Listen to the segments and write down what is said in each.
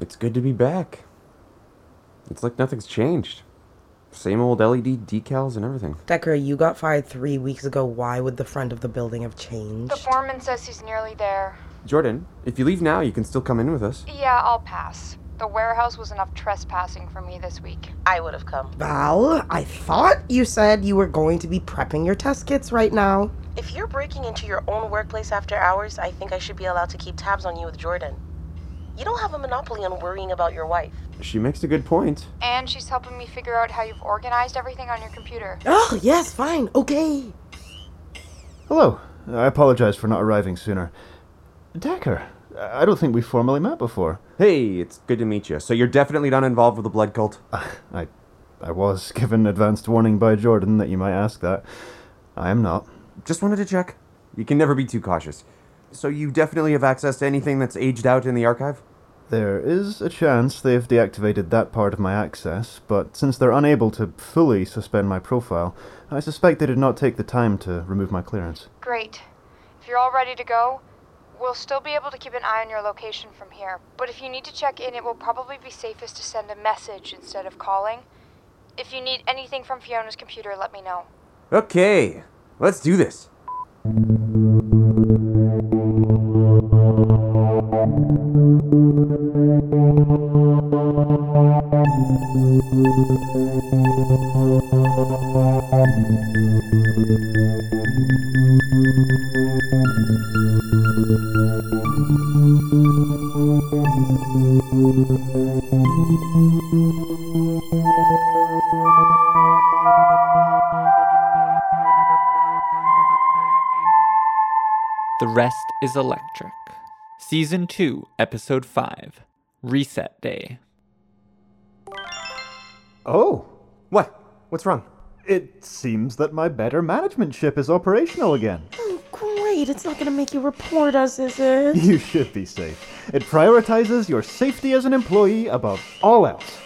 It's good to be back. It's like nothing's changed. Same old LED decals and everything. Decker, you got fired three weeks ago. Why would the front of the building have changed? The foreman says he's nearly there. Jordan, if you leave now, you can still come in with us. Yeah, I'll pass. The warehouse was enough trespassing for me this week. I would have come. Val, I thought you said you were going to be prepping your test kits right now. If you're breaking into your own workplace after hours, I think I should be allowed to keep tabs on you with Jordan. You don't have a monopoly on worrying about your wife. She makes a good point. And she's helping me figure out how you've organized everything on your computer. Oh, yes, fine, okay. Hello. I apologize for not arriving sooner. Decker, I don't think we formally met before. Hey, it's good to meet you. So you're definitely not involved with the blood cult? I, I was given advanced warning by Jordan that you might ask that. I am not. Just wanted to check. You can never be too cautious. So you definitely have access to anything that's aged out in the archive? There is a chance they've deactivated that part of my access, but since they're unable to fully suspend my profile, I suspect they did not take the time to remove my clearance. Great. If you're all ready to go, we'll still be able to keep an eye on your location from here. But if you need to check in, it will probably be safest to send a message instead of calling. If you need anything from Fiona's computer, let me know. Okay, let's do this. The Rest is Electric. Season 2, Episode 5 Reset Day. Oh, What? What's wrong? it seems that my better management ship is operational again. Oh, great. It's not gonna make you report us, is it? You should be safe. It prioritizes your safety as an employee above all else.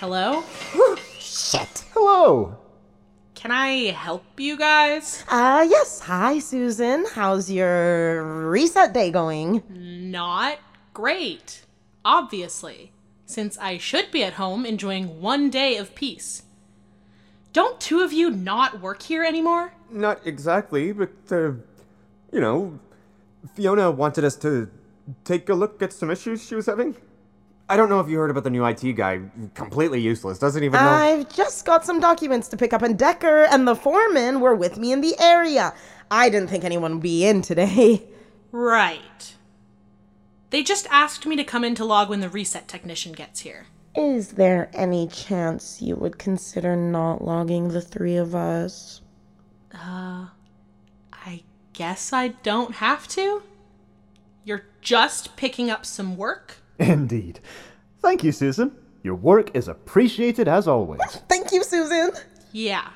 Hello? Shit. Hello! Can I help you guys? Uh, yes. Hi, Susan. How's your reset day going? Not great. Obviously, since I should be at home enjoying one day of peace. Don't two of you not work here anymore? Not exactly, but, uh, you know, Fiona wanted us to take a look at some issues she was having. I don't know if you heard about the new IT guy. Completely useless. Doesn't even know. I've just got some documents to pick up, and Decker and the foreman were with me in the area. I didn't think anyone would be in today. Right. They just asked me to come in to log when the reset technician gets here. Is there any chance you would consider not logging the three of us? Uh, I guess I don't have to? You're just picking up some work? Indeed. Thank you, Susan. Your work is appreciated as always. Thank you, Susan. Yeah,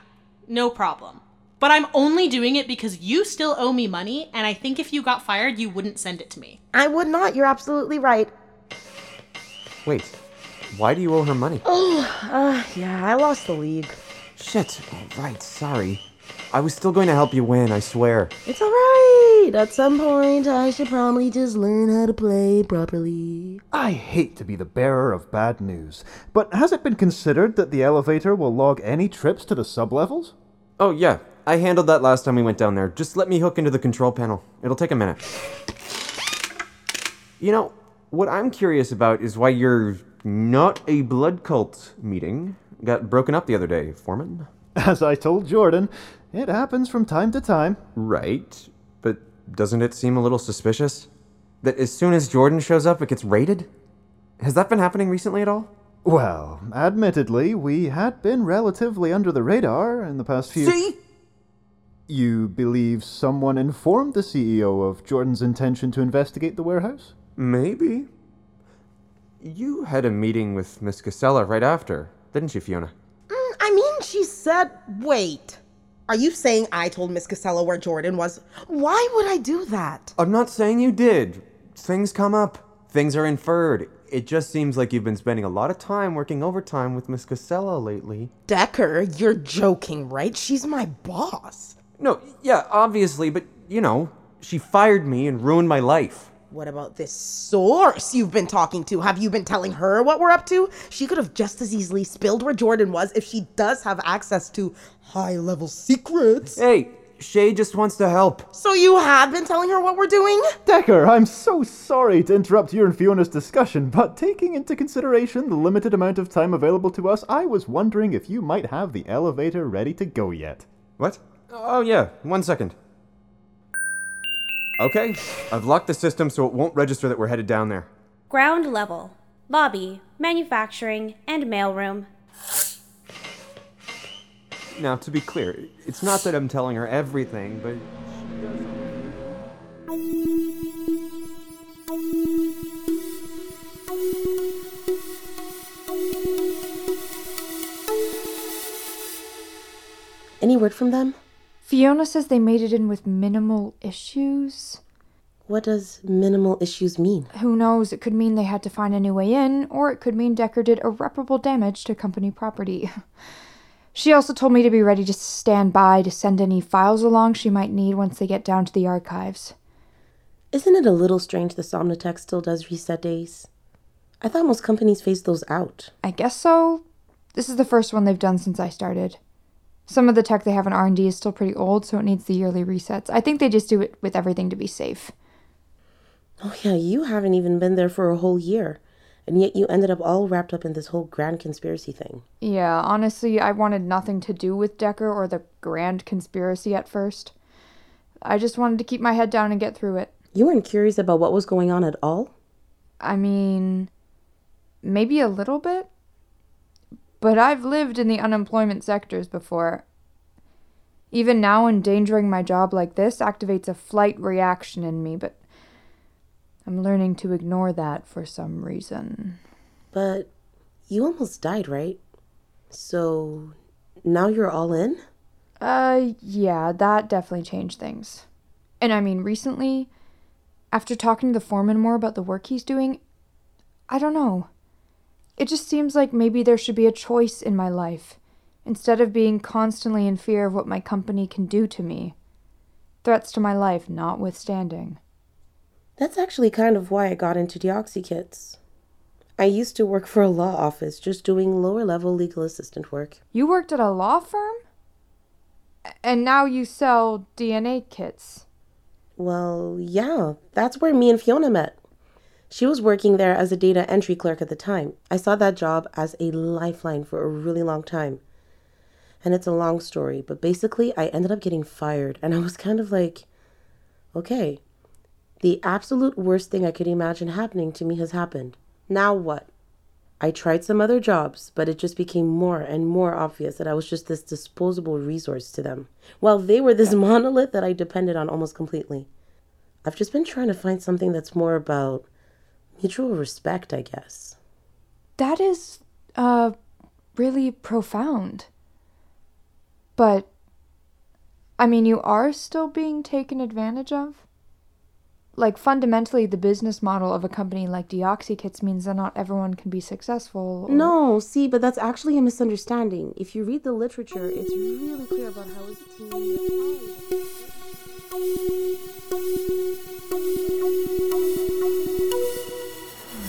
no problem. But I'm only doing it because you still owe me money, and I think if you got fired, you wouldn't send it to me. I would not. You're absolutely right. Wait, why do you owe her money? Oh, uh, yeah, I lost the league. Shit. Right, sorry. I was still going to help you win, I swear. It's alright. At some point, I should probably just learn how to play properly. I hate to be the bearer of bad news, but has it been considered that the elevator will log any trips to the sublevels? Oh, yeah. I handled that last time we went down there. Just let me hook into the control panel. It'll take a minute. You know, what I'm curious about is why your not a blood cult meeting got broken up the other day, Foreman. As I told Jordan, it happens from time to time. Right. But doesn't it seem a little suspicious? That as soon as Jordan shows up, it gets raided? Has that been happening recently at all? Well, admittedly, we had been relatively under the radar in the past few. See? You believe someone informed the CEO of Jordan's intention to investigate the warehouse? Maybe. You had a meeting with Miss Casella right after, didn't you, Fiona? Mm, I mean, she said. Wait. Are you saying I told Miss Casella where Jordan was? Why would I do that? I'm not saying you did. Things come up. Things are inferred. It just seems like you've been spending a lot of time working overtime with Miss Casella lately. Decker, you're joking, right? She's my boss. No, yeah, obviously, but you know, she fired me and ruined my life. What about this source you've been talking to? Have you been telling her what we're up to? She could have just as easily spilled where Jordan was if she does have access to high level secrets. Hey, Shay just wants to help. So you have been telling her what we're doing? Decker, I'm so sorry to interrupt your and Fiona's discussion, but taking into consideration the limited amount of time available to us, I was wondering if you might have the elevator ready to go yet. What? Oh, yeah, one second. Okay, I've locked the system so it won't register that we're headed down there. Ground level, lobby, manufacturing, and mailroom. Now, to be clear, it's not that I'm telling her everything, but. Any word from them? Fiona says they made it in with minimal issues. What does minimal issues mean? Who knows? It could mean they had to find a new way in, or it could mean Decker did irreparable damage to company property. She also told me to be ready to stand by to send any files along she might need once they get down to the archives. Isn't it a little strange the Somnotech still does reset days? I thought most companies phased those out. I guess so. This is the first one they've done since I started. Some of the tech they have in R&D is still pretty old, so it needs the yearly resets. I think they just do it with everything to be safe. Oh yeah, you haven't even been there for a whole year. And yet you ended up all wrapped up in this whole grand conspiracy thing. Yeah, honestly, I wanted nothing to do with Decker or the grand conspiracy at first. I just wanted to keep my head down and get through it. You weren't curious about what was going on at all? I mean, maybe a little bit. But I've lived in the unemployment sectors before. Even now, endangering my job like this activates a flight reaction in me, but I'm learning to ignore that for some reason. But you almost died, right? So now you're all in? Uh, yeah, that definitely changed things. And I mean, recently, after talking to the foreman more about the work he's doing, I don't know. It just seems like maybe there should be a choice in my life, instead of being constantly in fear of what my company can do to me. Threats to my life notwithstanding. That's actually kind of why I got into DeoxyKits. I used to work for a law office, just doing lower level legal assistant work. You worked at a law firm? And now you sell DNA kits. Well, yeah, that's where me and Fiona met. She was working there as a data entry clerk at the time. I saw that job as a lifeline for a really long time. And it's a long story, but basically, I ended up getting fired, and I was kind of like, okay, the absolute worst thing I could imagine happening to me has happened. Now what? I tried some other jobs, but it just became more and more obvious that I was just this disposable resource to them, while they were this monolith that I depended on almost completely. I've just been trying to find something that's more about mutual respect, I guess. That is, uh, really profound. But, I mean, you are still being taken advantage of? like fundamentally the business model of a company like DeoxyKits means that not everyone can be successful. Or... No, see, but that's actually a misunderstanding. If you read the literature, it's really clear about how it's team.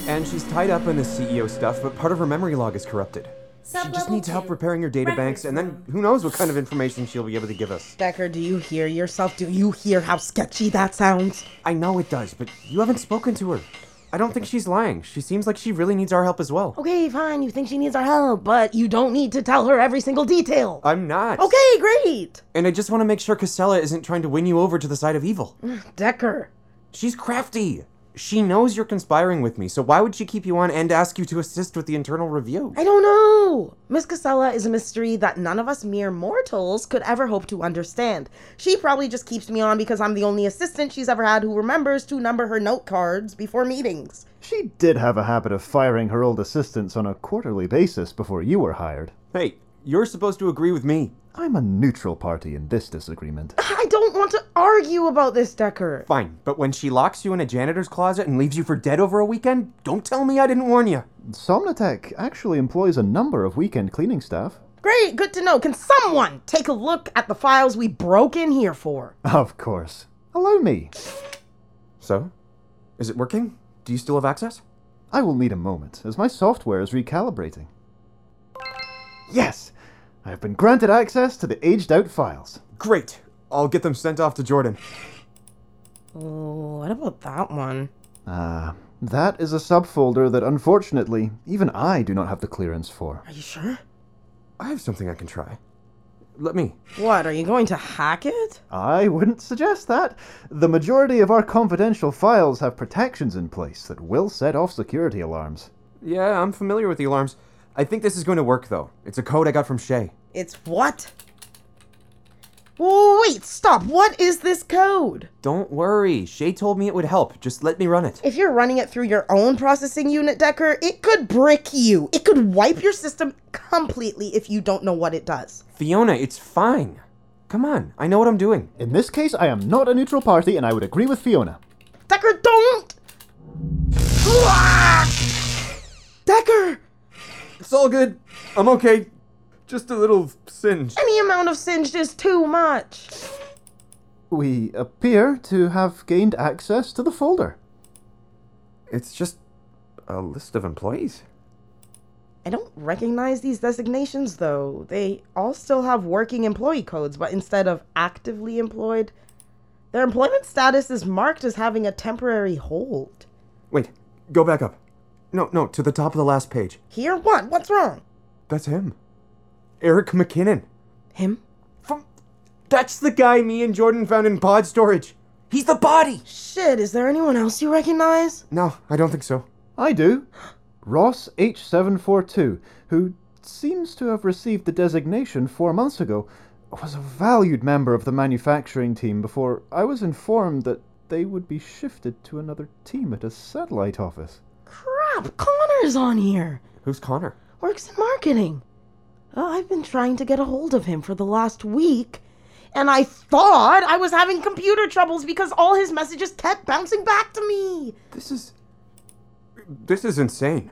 And she's tied up in the CEO stuff, but part of her memory log is corrupted. She just needs help repairing her data banks, and then who knows what kind of information she'll be able to give us. Decker, do you hear yourself? Do you hear how sketchy that sounds? I know it does, but you haven't spoken to her. I don't think she's lying. She seems like she really needs our help as well. Okay, fine. You think she needs our help, but you don't need to tell her every single detail. I'm not. Okay, great. And I just want to make sure Casella isn't trying to win you over to the side of evil. Decker. She's crafty. She knows you're conspiring with me, so why would she keep you on and ask you to assist with the internal review? I don't know. Miss Casella is a mystery that none of us mere mortals could ever hope to understand. She probably just keeps me on because I'm the only assistant she's ever had who remembers to number her note cards before meetings. She did have a habit of firing her old assistants on a quarterly basis before you were hired. Hey, you're supposed to agree with me. I'm a neutral party in this disagreement. I don't want to argue about this, Decker. Fine, but when she locks you in a janitor's closet and leaves you for dead over a weekend, don't tell me I didn't warn you. Somnotech actually employs a number of weekend cleaning staff. Great, good to know. Can someone take a look at the files we broke in here for? Of course. Allow me. So? Is it working? Do you still have access? I will need a moment, as my software is recalibrating. Yes! I have been granted access to the aged out files. Great. I'll get them sent off to Jordan. Oh, what about that one? Ah, that is a subfolder that unfortunately even I do not have the clearance for. Are you sure? I have something I can try. Let me. What, are you going to hack it? I wouldn't suggest that. The majority of our confidential files have protections in place that will set off security alarms. Yeah, I'm familiar with the alarms. I think this is going to work, though. It's a code I got from Shay. It's what? Wait, stop. What is this code? Don't worry. Shay told me it would help. Just let me run it. If you're running it through your own processing unit, Decker, it could brick you. It could wipe your system completely if you don't know what it does. Fiona, it's fine. Come on, I know what I'm doing. In this case, I am not a neutral party, and I would agree with Fiona. Decker, don't! Decker! It's all good. I'm okay. Just a little singed. Any amount of singed is too much. We appear to have gained access to the folder. It's just a list of employees. I don't recognize these designations though. They all still have working employee codes, but instead of actively employed, their employment status is marked as having a temporary hold. Wait, go back up. No, no, to the top of the last page. Here? What? What's wrong? That's him. Eric McKinnon. Him? From. That's the guy me and Jordan found in pod storage. He's the body! Shit, is there anyone else you recognize? No, I don't think so. I do. Ross H742, who seems to have received the designation four months ago, was a valued member of the manufacturing team before I was informed that they would be shifted to another team at a satellite office. Crap, Connor's on here. Who's Connor? Works in marketing. Oh, I've been trying to get a hold of him for the last week, and I thought I was having computer troubles because all his messages kept bouncing back to me. This is. This is insane.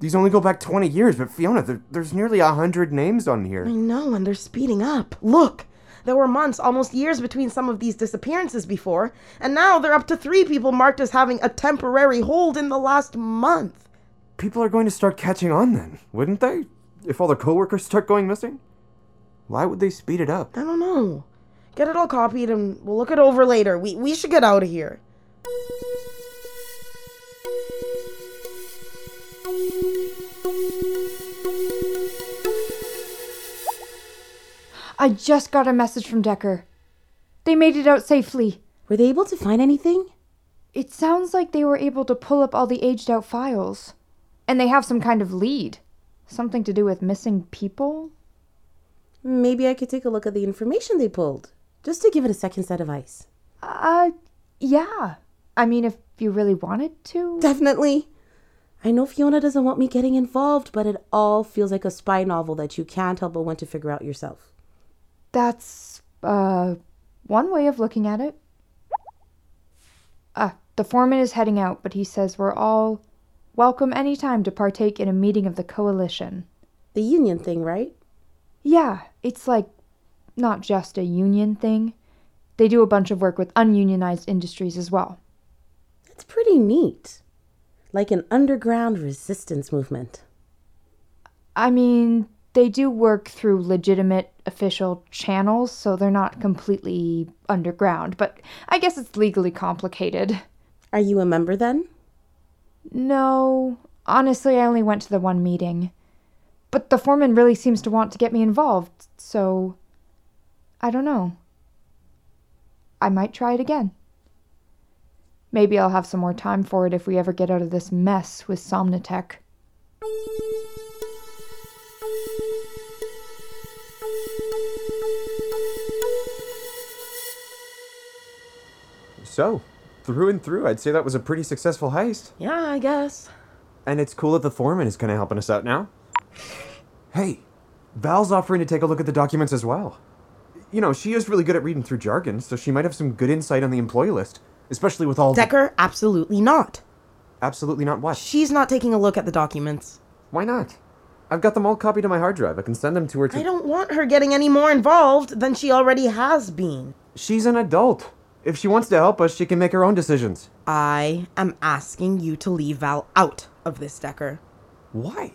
These only go back 20 years, but Fiona, there, there's nearly a hundred names on here. I know, and they're speeding up. Look, there were months, almost years between some of these disappearances before, and now they're up to three people marked as having a temporary hold in the last month. People are going to start catching on then, wouldn't they? If all their coworkers start going missing? Why would they speed it up? I don't know. Get it all copied and we'll look it over later. We, we should get out of here. I just got a message from Decker. They made it out safely. Were they able to find anything? It sounds like they were able to pull up all the aged out files. And they have some kind of lead. Something to do with missing people? Maybe I could take a look at the information they pulled, just to give it a second set of eyes. Uh, yeah. I mean, if you really wanted to. Definitely. I know Fiona doesn't want me getting involved, but it all feels like a spy novel that you can't help but want to figure out yourself. That's, uh, one way of looking at it. Ah, the foreman is heading out, but he says we're all welcome anytime to partake in a meeting of the coalition. The union thing, right? Yeah, it's like not just a union thing. They do a bunch of work with ununionized industries as well. It's pretty neat. Like an underground resistance movement. I mean, they do work through legitimate official channels, so they're not completely underground, but I guess it's legally complicated. Are you a member then? No, honestly, I only went to the one meeting. But the foreman really seems to want to get me involved, so I don't know. I might try it again. Maybe I'll have some more time for it if we ever get out of this mess with Somnatech. So, through and through, I'd say that was a pretty successful heist. Yeah, I guess. And it's cool that the foreman is kind of helping us out now. Hey, Val's offering to take a look at the documents as well. You know, she is really good at reading through jargon, so she might have some good insight on the employee list, especially with all. the- Decker, absolutely not. Absolutely not what? She's not taking a look at the documents. Why not? I've got them all copied to my hard drive. I can send them to her. To... I don't want her getting any more involved than she already has been. She's an adult. If she wants to help us, she can make her own decisions. I am asking you to leave Val out of this, Decker. Why?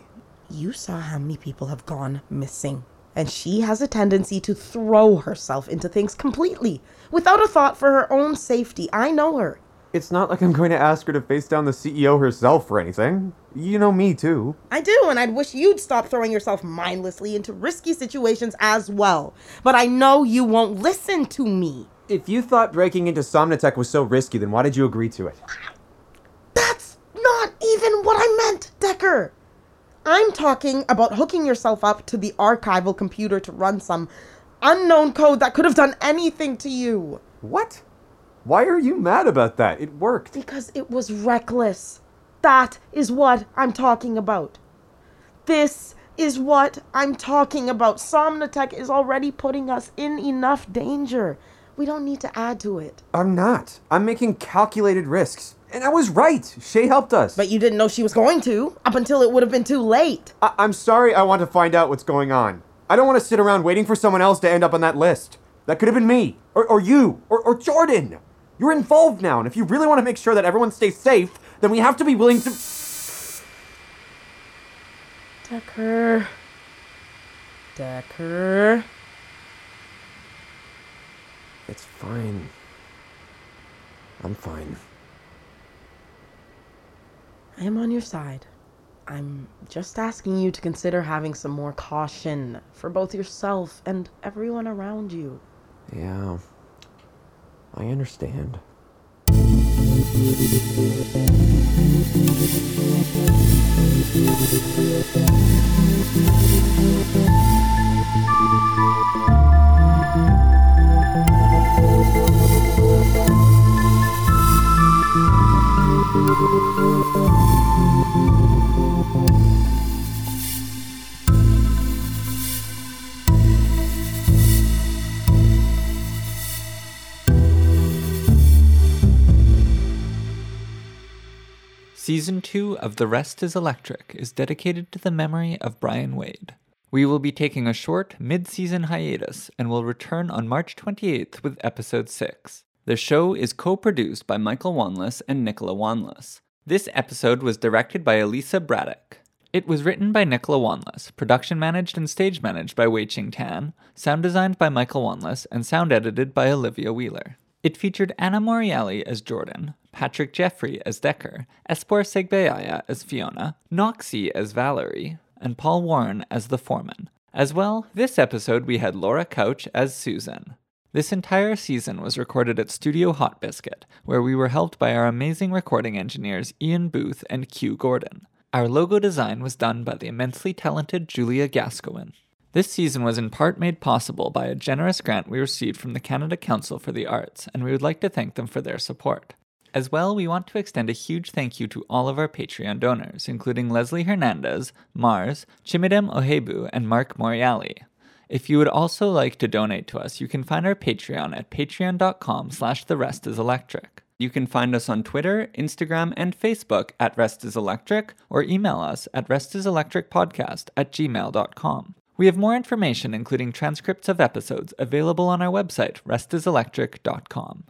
You saw how many people have gone missing. And she has a tendency to throw herself into things completely, without a thought for her own safety. I know her. It's not like I'm going to ask her to face down the CEO herself or anything. You know me, too. I do, and I'd wish you'd stop throwing yourself mindlessly into risky situations as well. But I know you won't listen to me. If you thought breaking into Somnatech was so risky, then why did you agree to it? That's not even what I meant, Decker. I'm talking about hooking yourself up to the archival computer to run some unknown code that could have done anything to you. What? Why are you mad about that? It worked. Because it was reckless. That is what I'm talking about. This is what I'm talking about. Somnatech is already putting us in enough danger. We don't need to add to it. I'm not. I'm making calculated risks. And I was right. Shay helped us. But you didn't know she was going to, up until it would have been too late. I- I'm sorry I want to find out what's going on. I don't want to sit around waiting for someone else to end up on that list. That could have been me, or, or you, or, or Jordan. You're involved now, and if you really want to make sure that everyone stays safe, then we have to be willing to. Decker. Decker. It's fine. I'm fine. I am on your side. I'm just asking you to consider having some more caution for both yourself and everyone around you. Yeah. I understand. Season 2 of The Rest is Electric is dedicated to the memory of Bryan Wade. We will be taking a short mid season hiatus and will return on March 28th with episode 6. The show is co produced by Michael Wanless and Nicola Wanless. This episode was directed by Alyssa Bradac. It was written by Nicola Wanless, production managed and stage managed by Wei Qing Tan, sound designed by Michael Wanless, and sound edited by Olivia Wheeler. It featured Anna Morreale as Jordan, Patrick Jeffrey as Decker, Espoir Segbeaya as Fiona, Noxi as Valerie, and Paul Warren as the foreman. As well, this episode we had Laura Couch as Susan. This entire season was recorded at Studio Hot Biscuit, where we were helped by our amazing recording engineers Iain Booth and Q Gordon. Our logo design was done by the immensely talented Julia Gascoine. This season was in part made possible by a generous grant we received from the Canada Council for the Arts, and we would like to thank them for their support. As well, we want to extend a huge thank you to all of our Patreon donors, including Leslie Hernandez, Mars, Chimedum Ohaegbu, and Mark Morreale. If you would also like to donate to us, you can find our Patreon at patreon.com slash the rest is electric. You can find us on Twitter, Instagram, and Facebook at Rest is Electric, or email us at restiselectricpodcast at gmail.com. We have more information, including transcripts of episodes, available on our website, restiselectric.com.